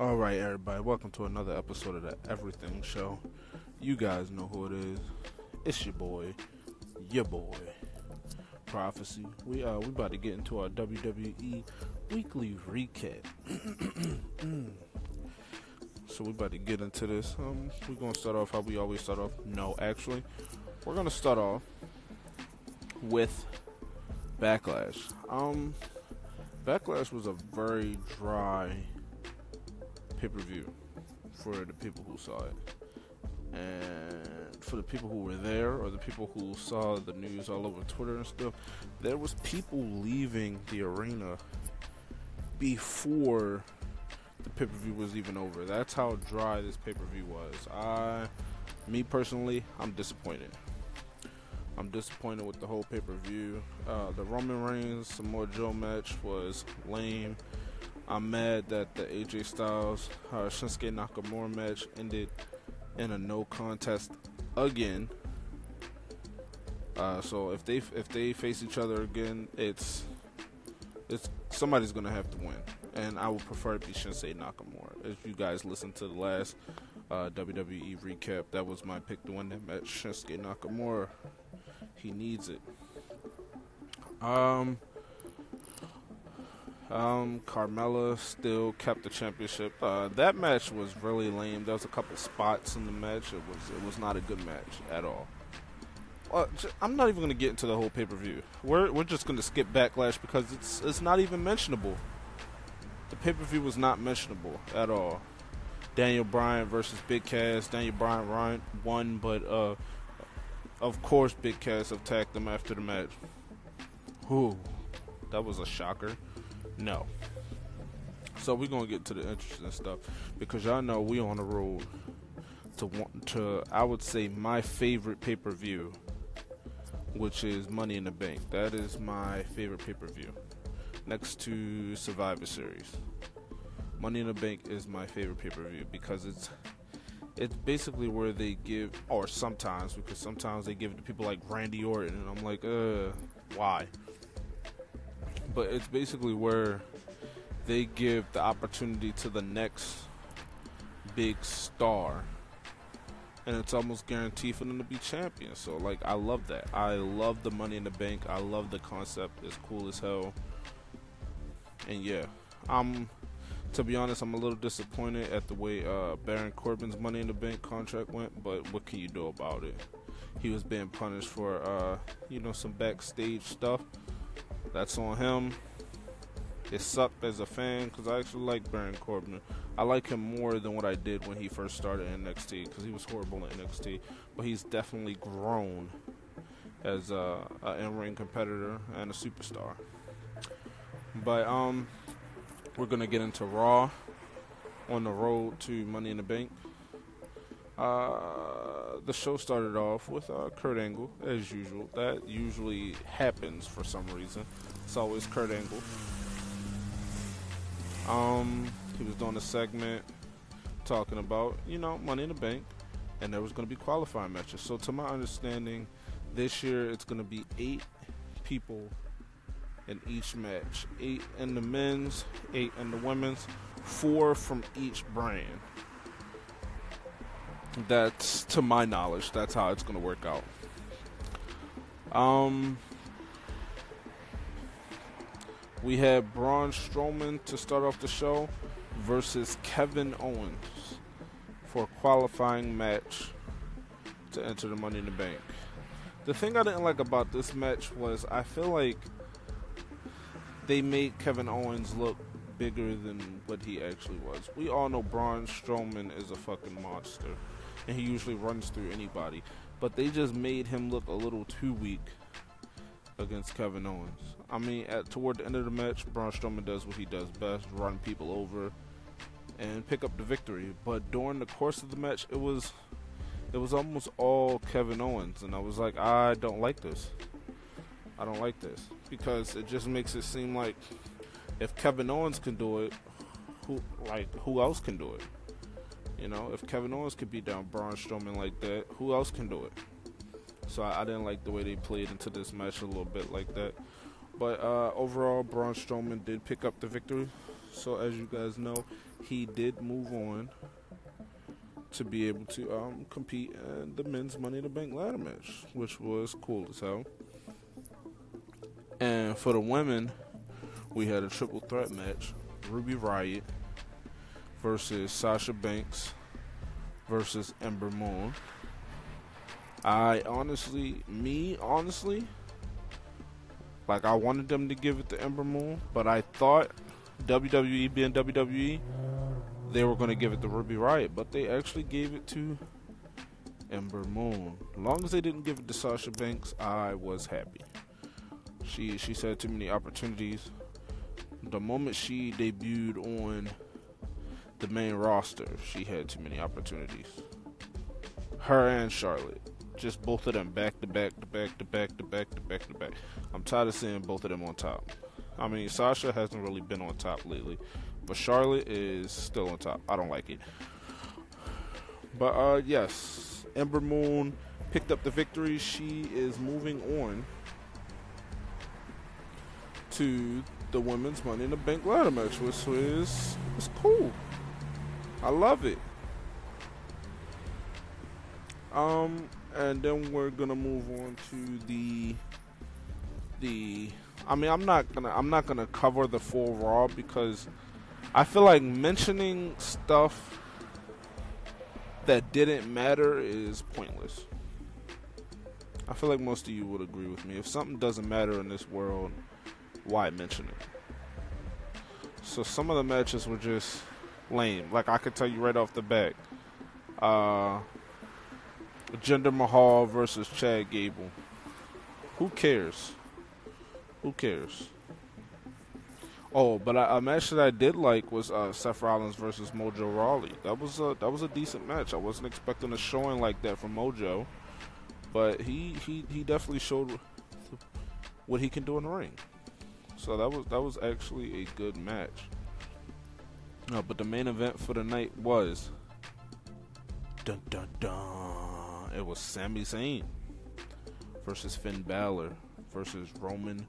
All right, everybody, welcome to another episode of the Everything Show. You guys know who it is. It's your boy, your boy, Prophecy. We uh we about to get into our WWE weekly recap. so we about to get into this. Um, we're gonna start off how we always start off. No, actually, we're gonna start off with Backlash. Um, Backlash was a very dry pay per view for the people who saw it. And for the people who were there or the people who saw the news all over Twitter and stuff, there was people leaving the arena before the pay per view was even over. That's how dry this pay per view was. I me personally, I'm disappointed. I'm disappointed with the whole pay per view. Uh, the Roman Reigns Samoa Joe match was lame. I'm mad that the AJ Styles uh, Shinsuke Nakamura match ended in a no contest again. Uh, so if they if they face each other again, it's it's somebody's gonna have to win, and I would prefer it be Shinsuke Nakamura. If you guys listened to the last uh, WWE recap, that was my pick to win that match. Shinsuke Nakamura, he needs it. Um, um, Carmella still kept the championship. Uh, that match was really lame. There was a couple spots in the match. It was it was not a good match at all. Well, I'm not even going to get into the whole pay per view. We're we're just going to skip Backlash because it's it's not even mentionable. The pay per view was not mentionable at all. Daniel Bryan versus Big Cass. Daniel Bryan won, but uh, of course Big Cass attacked him after the match. Who? That was a shocker. No. So we're gonna get to the interesting stuff because y'all know we on the road to want to I would say my favorite pay per view, which is Money in the Bank. That is my favorite pay per view, next to Survivor Series. Money in the Bank is my favorite pay per view because it's it's basically where they give, or sometimes because sometimes they give it to people like Randy Orton, and I'm like, uh, why? But it's basically where they give the opportunity to the next big star and it's almost guaranteed for them to be champions. So like I love that. I love the money in the bank. I love the concept. It's cool as hell. And yeah, I'm to be honest, I'm a little disappointed at the way uh, Baron Corbin's money in the bank contract went, but what can you do about it? He was being punished for uh, you know some backstage stuff that's on him. It sucked as a fan because I actually like Baron Corbin. I like him more than what I did when he first started NXT because he was horrible in NXT. But he's definitely grown as a, a in-ring competitor and a superstar. But um, we're gonna get into Raw on the road to Money in the Bank. Uh, the show started off with uh, Kurt Angle, as usual. That usually happens for some reason. It's always Kurt Angle. Um, he was doing a segment talking about, you know, Money in the Bank, and there was going to be qualifying matches. So, to my understanding, this year it's going to be eight people in each match eight in the men's, eight in the women's, four from each brand. That's to my knowledge. That's how it's going to work out. Um, we have Braun Strowman to start off the show versus Kevin Owens for a qualifying match to enter the Money in the Bank. The thing I didn't like about this match was I feel like they made Kevin Owens look bigger than what he actually was. We all know Braun Strowman is a fucking monster and he usually runs through anybody. But they just made him look a little too weak against Kevin Owens. I mean, at toward the end of the match, Braun Strowman does what he does best: run people over and pick up the victory. But during the course of the match, it was it was almost all Kevin Owens, and I was like, I don't like this. I don't like this because it just makes it seem like if Kevin Owens can do it, who like who else can do it? You know, if Kevin Owens could beat down Braun Strowman like that, who else can do it? So I, I didn't like the way they played into this match a little bit like that. But uh, overall, Braun Strowman did pick up the victory. So as you guys know, he did move on to be able to um, compete in the men's Money in the Bank ladder match, which was cool as hell. And for the women, we had a triple threat match: Ruby Riott versus Sasha Banks versus Ember Moon. I honestly, me honestly, like I wanted them to give it to Ember Moon, but I thought WWE being WWE, they were going to give it to Ruby Riott, but they actually gave it to Ember Moon. As long as they didn't give it to Sasha Banks, I was happy. She she said too many opportunities. The moment she debuted on the main roster, she had too many opportunities. Her and Charlotte just both of them back to back to back to back to back to back to back. I'm tired of seeing both of them on top. I mean, Sasha hasn't really been on top lately, but Charlotte is still on top. I don't like it. But uh, yes, Ember Moon picked up the victory. She is moving on to the women's Money in the Bank ladder match, which is it's cool. I love it. Um, and then we're gonna move on to the the I mean I'm not gonna I'm not gonna cover the full raw because I feel like mentioning stuff that didn't matter is pointless. I feel like most of you would agree with me. If something doesn't matter in this world, why mention it? So some of the matches were just lame. Like I could tell you right off the bat. Uh Jinder Mahal versus Chad Gable. Who cares? Who cares? Oh, but a match that I did like was uh, Seth Rollins versus Mojo Rawley. That was a that was a decent match. I wasn't expecting a showing like that from Mojo, but he he, he definitely showed what he can do in the ring. So that was that was actually a good match. No, but the main event for the night was dun dun dun it was Sami Zayn versus Finn Balor versus Roman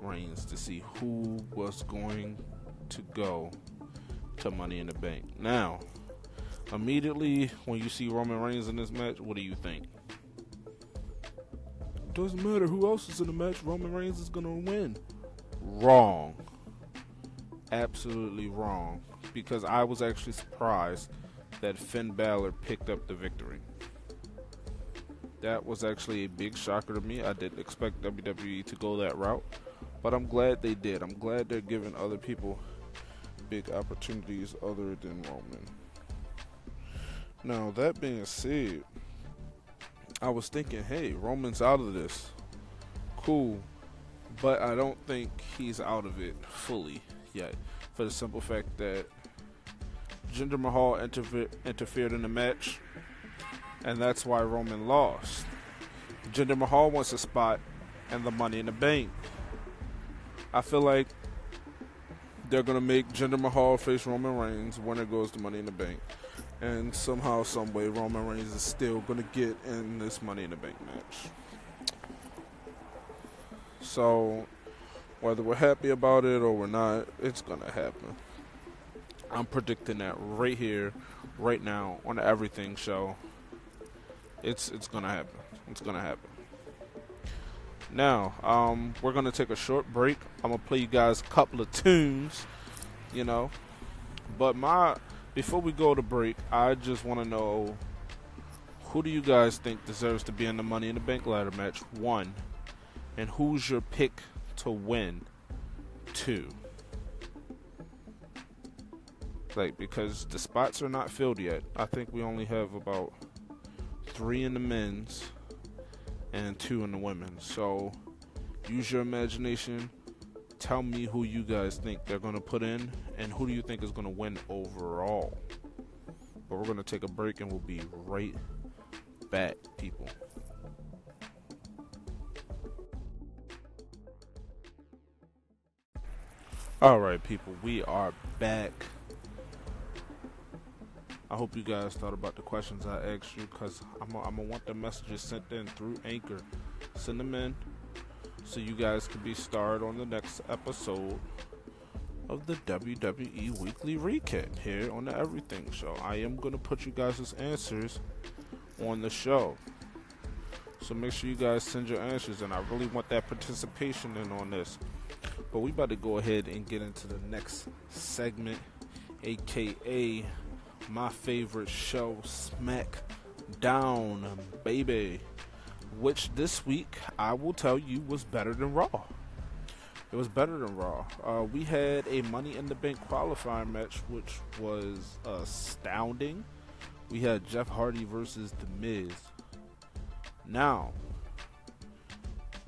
Reigns to see who was going to go to Money in the Bank. Now, immediately when you see Roman Reigns in this match, what do you think? Doesn't matter who else is in the match, Roman Reigns is going to win. Wrong. Absolutely wrong. Because I was actually surprised that Finn Balor picked up the victory that was actually a big shocker to me. I didn't expect WWE to go that route, but I'm glad they did. I'm glad they're giving other people big opportunities other than Roman. Now, that being said, I was thinking, hey, Roman's out of this. Cool. But I don't think he's out of it fully yet. For the simple fact that Jinder Mahal interfe- interfered in the match and that's why Roman lost. Jinder Mahal wants a spot and the money in the bank. I feel like they're gonna make Jinder Mahal face Roman Reigns when it goes to Money in the Bank, and somehow, some way, Roman Reigns is still gonna get in this Money in the Bank match. So, whether we're happy about it or we're not, it's gonna happen. I'm predicting that right here, right now, on the Everything Show. It's it's gonna happen. It's gonna happen. Now, um, we're gonna take a short break. I'm gonna play you guys a couple of tunes, you know. But my before we go to break, I just want to know who do you guys think deserves to be in the Money in the Bank ladder match? One, and who's your pick to win? Two. Like because the spots are not filled yet. I think we only have about three in the men's and two in the women's. So use your imagination. Tell me who you guys think they're going to put in and who do you think is going to win overall. But we're going to take a break and we'll be right back, people. All right, people, we are back. I hope you guys thought about the questions I asked you because I'm going to want the messages sent in through Anchor. Send them in so you guys can be starred on the next episode of the WWE Weekly Recap here on the Everything Show. I am going to put you guys' answers on the show. So make sure you guys send your answers, and I really want that participation in on this. But we about to go ahead and get into the next segment, aka my favorite show, SmackDown, baby. Which this week I will tell you was better than Raw. It was better than Raw. Uh, we had a Money in the Bank qualifying match, which was astounding. We had Jeff Hardy versus The Miz. Now,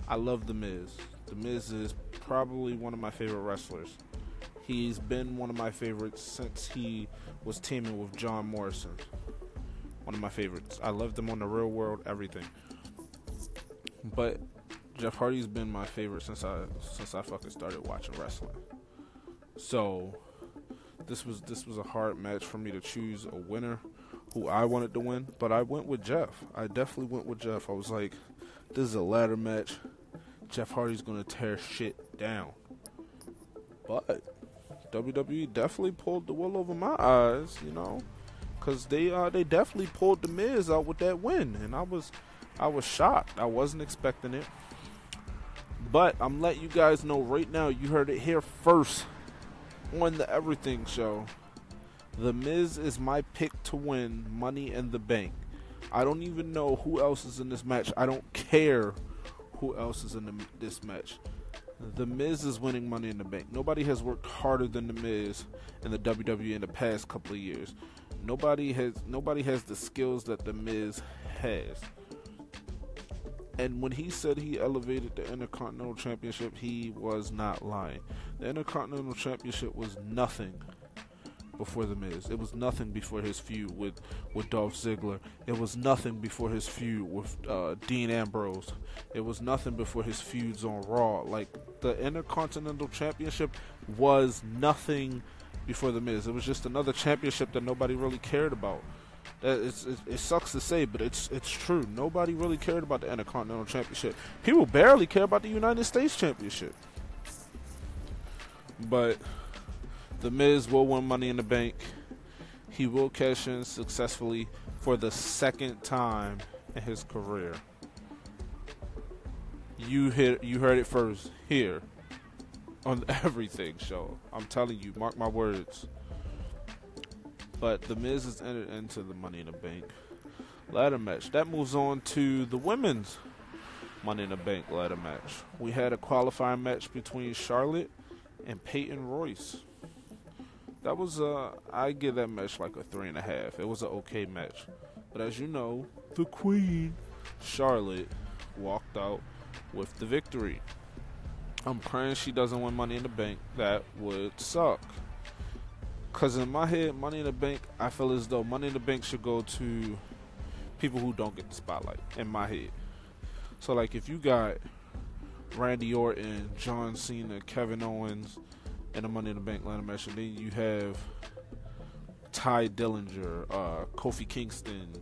I love The Miz. The Miz is probably one of my favorite wrestlers. He's been one of my favorites since he was teaming with John Morrison. One of my favorites. I loved him on the real world, everything. But Jeff Hardy's been my favorite since I since I fucking started watching wrestling. So this was this was a hard match for me to choose a winner who I wanted to win, but I went with Jeff. I definitely went with Jeff. I was like, this is a ladder match. Jeff Hardy's gonna tear shit down. But WWE definitely pulled the wool over my eyes, you know, because they uh, they definitely pulled the Miz out with that win, and I was I was shocked. I wasn't expecting it. But I'm letting you guys know right now. You heard it here first on the Everything Show. The Miz is my pick to win Money in the Bank. I don't even know who else is in this match. I don't care who else is in the, this match. The Miz is winning Money in the Bank. Nobody has worked harder than the Miz in the WWE in the past couple of years. Nobody has nobody has the skills that the Miz has. And when he said he elevated the Intercontinental Championship, he was not lying. The Intercontinental Championship was nothing before The Miz. It was nothing before his feud with, with Dolph Ziggler. It was nothing before his feud with uh, Dean Ambrose. It was nothing before his feuds on Raw. Like, the Intercontinental Championship was nothing before The Miz. It was just another championship that nobody really cared about. Uh, it's, it, it sucks to say, but it's it's true. Nobody really cared about the Intercontinental Championship. People barely care about the United States Championship. But the Miz will win Money in the Bank. He will cash in successfully for the second time in his career. You hit you heard it first here on everything show. I'm telling you, mark my words. But The Miz has entered into the Money in the Bank ladder match. That moves on to the women's Money in the Bank ladder match. We had a qualifying match between Charlotte and Peyton Royce. That was uh I give that match like a three and a half. It was an okay match. But as you know, the Queen, Charlotte, walked out with the victory. I'm praying she doesn't win Money in the Bank. That would suck. Cause in my head, Money in the Bank, I feel as though Money in the Bank should go to people who don't get the spotlight. In my head, so like if you got Randy Orton, John Cena, Kevin Owens, in a Money in the Bank ladder match, and then you have Tye Dillinger, uh, Kofi Kingston.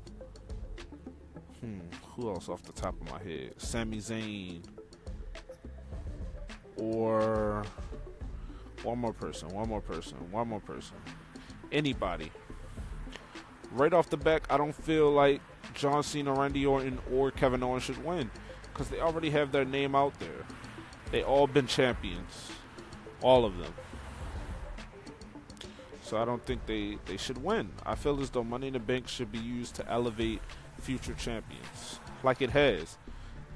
Hmm, who else off the top of my head? Sami Zayn, or one more person, one more person, one more person. Anybody. Right off the back, I don't feel like John Cena, Randy Orton, or Kevin Owens should win because they already have their name out there. They all been champions, all of them. So I don't think they, they should win. I feel as though Money in the Bank should be used to elevate future champions, like it has.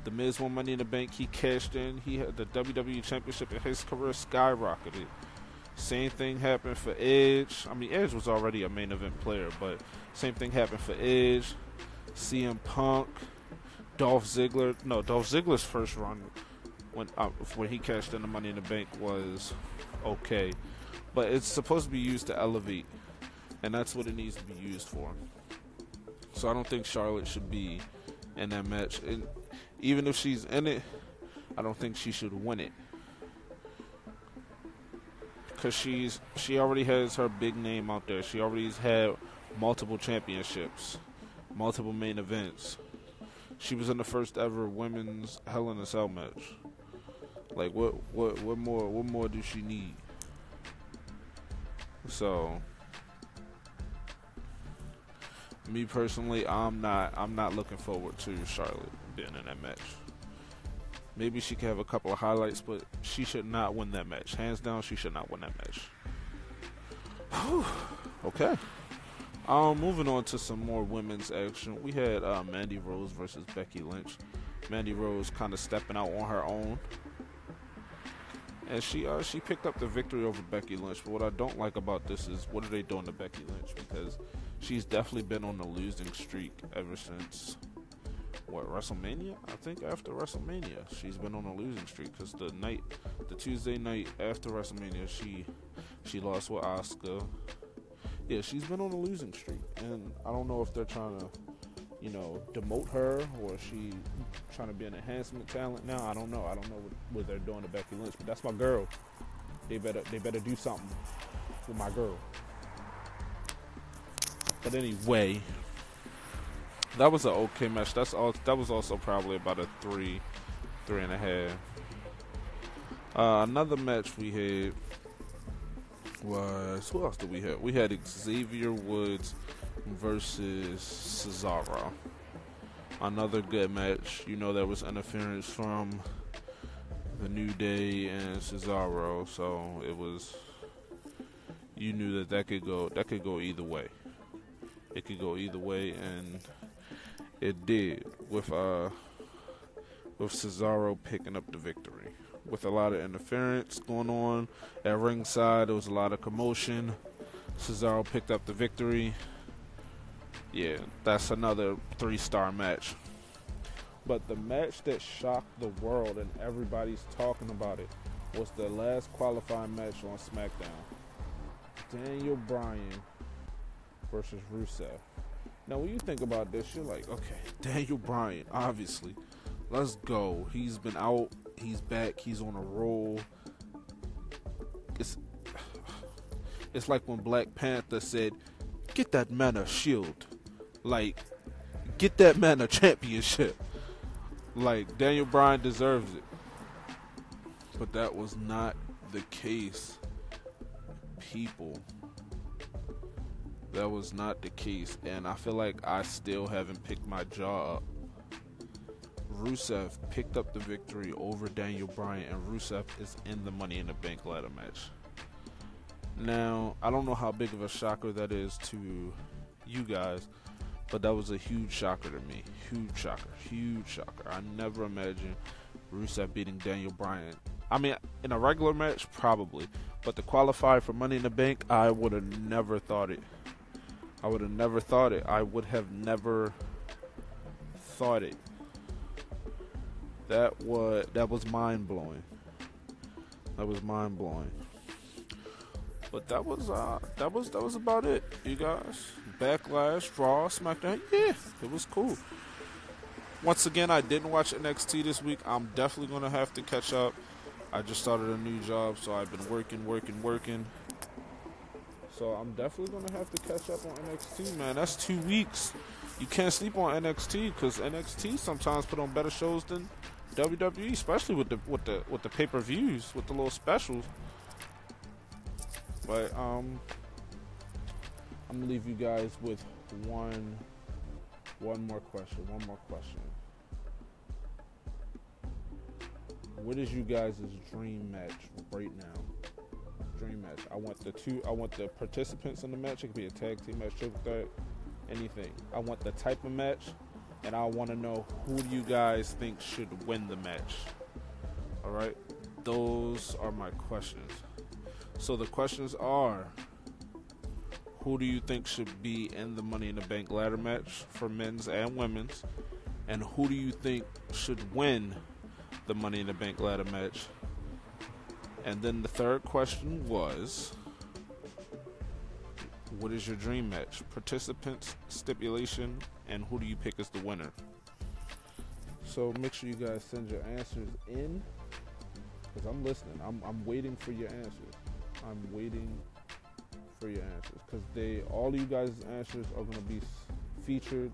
The Miz won Money in the Bank. He cashed in. He had the WWE Championship, and his career skyrocketed. Same thing happened for Edge. I mean, Edge was already a main event player, but same thing happened for Edge, CM Punk, Dolph Ziggler. No, Dolph Ziggler's first run when uh, when he cashed in the Money in the Bank was okay, but it's supposed to be used to elevate, and that's what it needs to be used for. So I don't think Charlotte should be in that match. And even if she's in it, I don't think she should win it because she's she already has her big name out there. She already's had multiple championships, multiple main events. She was in the first ever women's Hell in a Cell match. Like what what what more what more does she need? So me personally, I'm not I'm not looking forward to Charlotte being in that match. Maybe she could have a couple of highlights, but she should not win that match. Hands down, she should not win that match. Whew. Okay. Um, moving on to some more women's action. We had uh, Mandy Rose versus Becky Lynch. Mandy Rose kind of stepping out on her own, and she uh, she picked up the victory over Becky Lynch. But what I don't like about this is what are they doing to Becky Lynch because she's definitely been on a losing streak ever since what WrestleMania? I think after WrestleMania, she's been on a losing streak because the night, the Tuesday night after WrestleMania, she she lost with Asuka. Yeah, she's been on a losing streak, and I don't know if they're trying to, you know, demote her or she trying to be an enhancement talent now. I don't know. I don't know what, what they're doing to Becky Lynch, but that's my girl. They better they better do something with my girl. But anyway, that was an okay match. That's all. That was also probably about a three, three and a half. Uh, another match we had was who else did we have? We had Xavier Woods versus Cesaro. Another good match. You know there was interference from the New Day and Cesaro, so it was. You knew that that could go. That could go either way. It could go either way, and it did with uh with Cesaro picking up the victory. With a lot of interference going on at ringside, there was a lot of commotion. Cesaro picked up the victory. Yeah, that's another three star match. But the match that shocked the world and everybody's talking about it was the last qualifying match on SmackDown. Daniel Bryan versus Rusev. Now, when you think about this, you're like, okay, Daniel Bryan, obviously. Let's go. He's been out. He's back. He's on a roll. It's it's like when Black Panther said, "Get that man a shield." Like, get that man a championship. Like Daniel Bryan deserves it. But that was not the case. People that was not the case, and I feel like I still haven't picked my jaw up. Rusev picked up the victory over Daniel Bryan, and Rusev is in the Money in the Bank ladder match. Now, I don't know how big of a shocker that is to you guys, but that was a huge shocker to me. Huge shocker. Huge shocker. I never imagined Rusev beating Daniel Bryan. I mean, in a regular match, probably. But to qualify for Money in the Bank, I would have never thought it. I would have never thought it. I would have never thought it. That was that was mind blowing. That was mind blowing. But that was uh that was that was about it, you guys. Backlash, Raw, SmackDown. Yeah, it was cool. Once again, I didn't watch NXT this week. I'm definitely gonna have to catch up. I just started a new job, so I've been working, working, working. So I'm definitely gonna have to catch up on NXT, man. That's two weeks. You can't sleep on NXT because NXT sometimes put on better shows than WWE, especially with the with the with the pay per views, with the little specials. But um, I'm gonna leave you guys with one one more question. One more question. What is you guys' dream match right now? Dream match. I want the two. I want the participants in the match. It could be a tag team match, triple threat, anything. I want the type of match, and I want to know who do you guys think should win the match. All right, those are my questions. So the questions are: Who do you think should be in the Money in the Bank ladder match for men's and women's? And who do you think should win the Money in the Bank ladder match and then the third question was What is your dream match? Participants, stipulation, and who do you pick as the winner? So make sure you guys send your answers in because I'm listening. I'm, I'm waiting for your answers. I'm waiting for your answers because they all of you guys' answers are going to be featured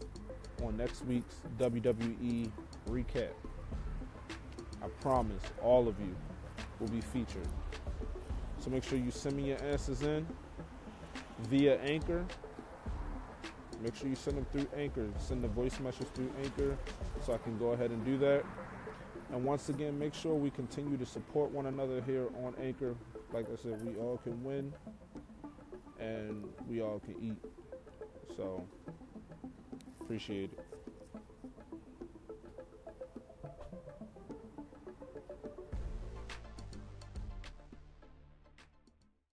on next week's WWE recap. I promise all of you will be featured. So make sure you send me your answers in via Anchor, make sure you send them through Anchor. Send the voice message through Anchor so I can go ahead and do that. And once again, make sure we continue to support one another here on Anchor. Like I said, we all can win and we all can eat. So, appreciate it.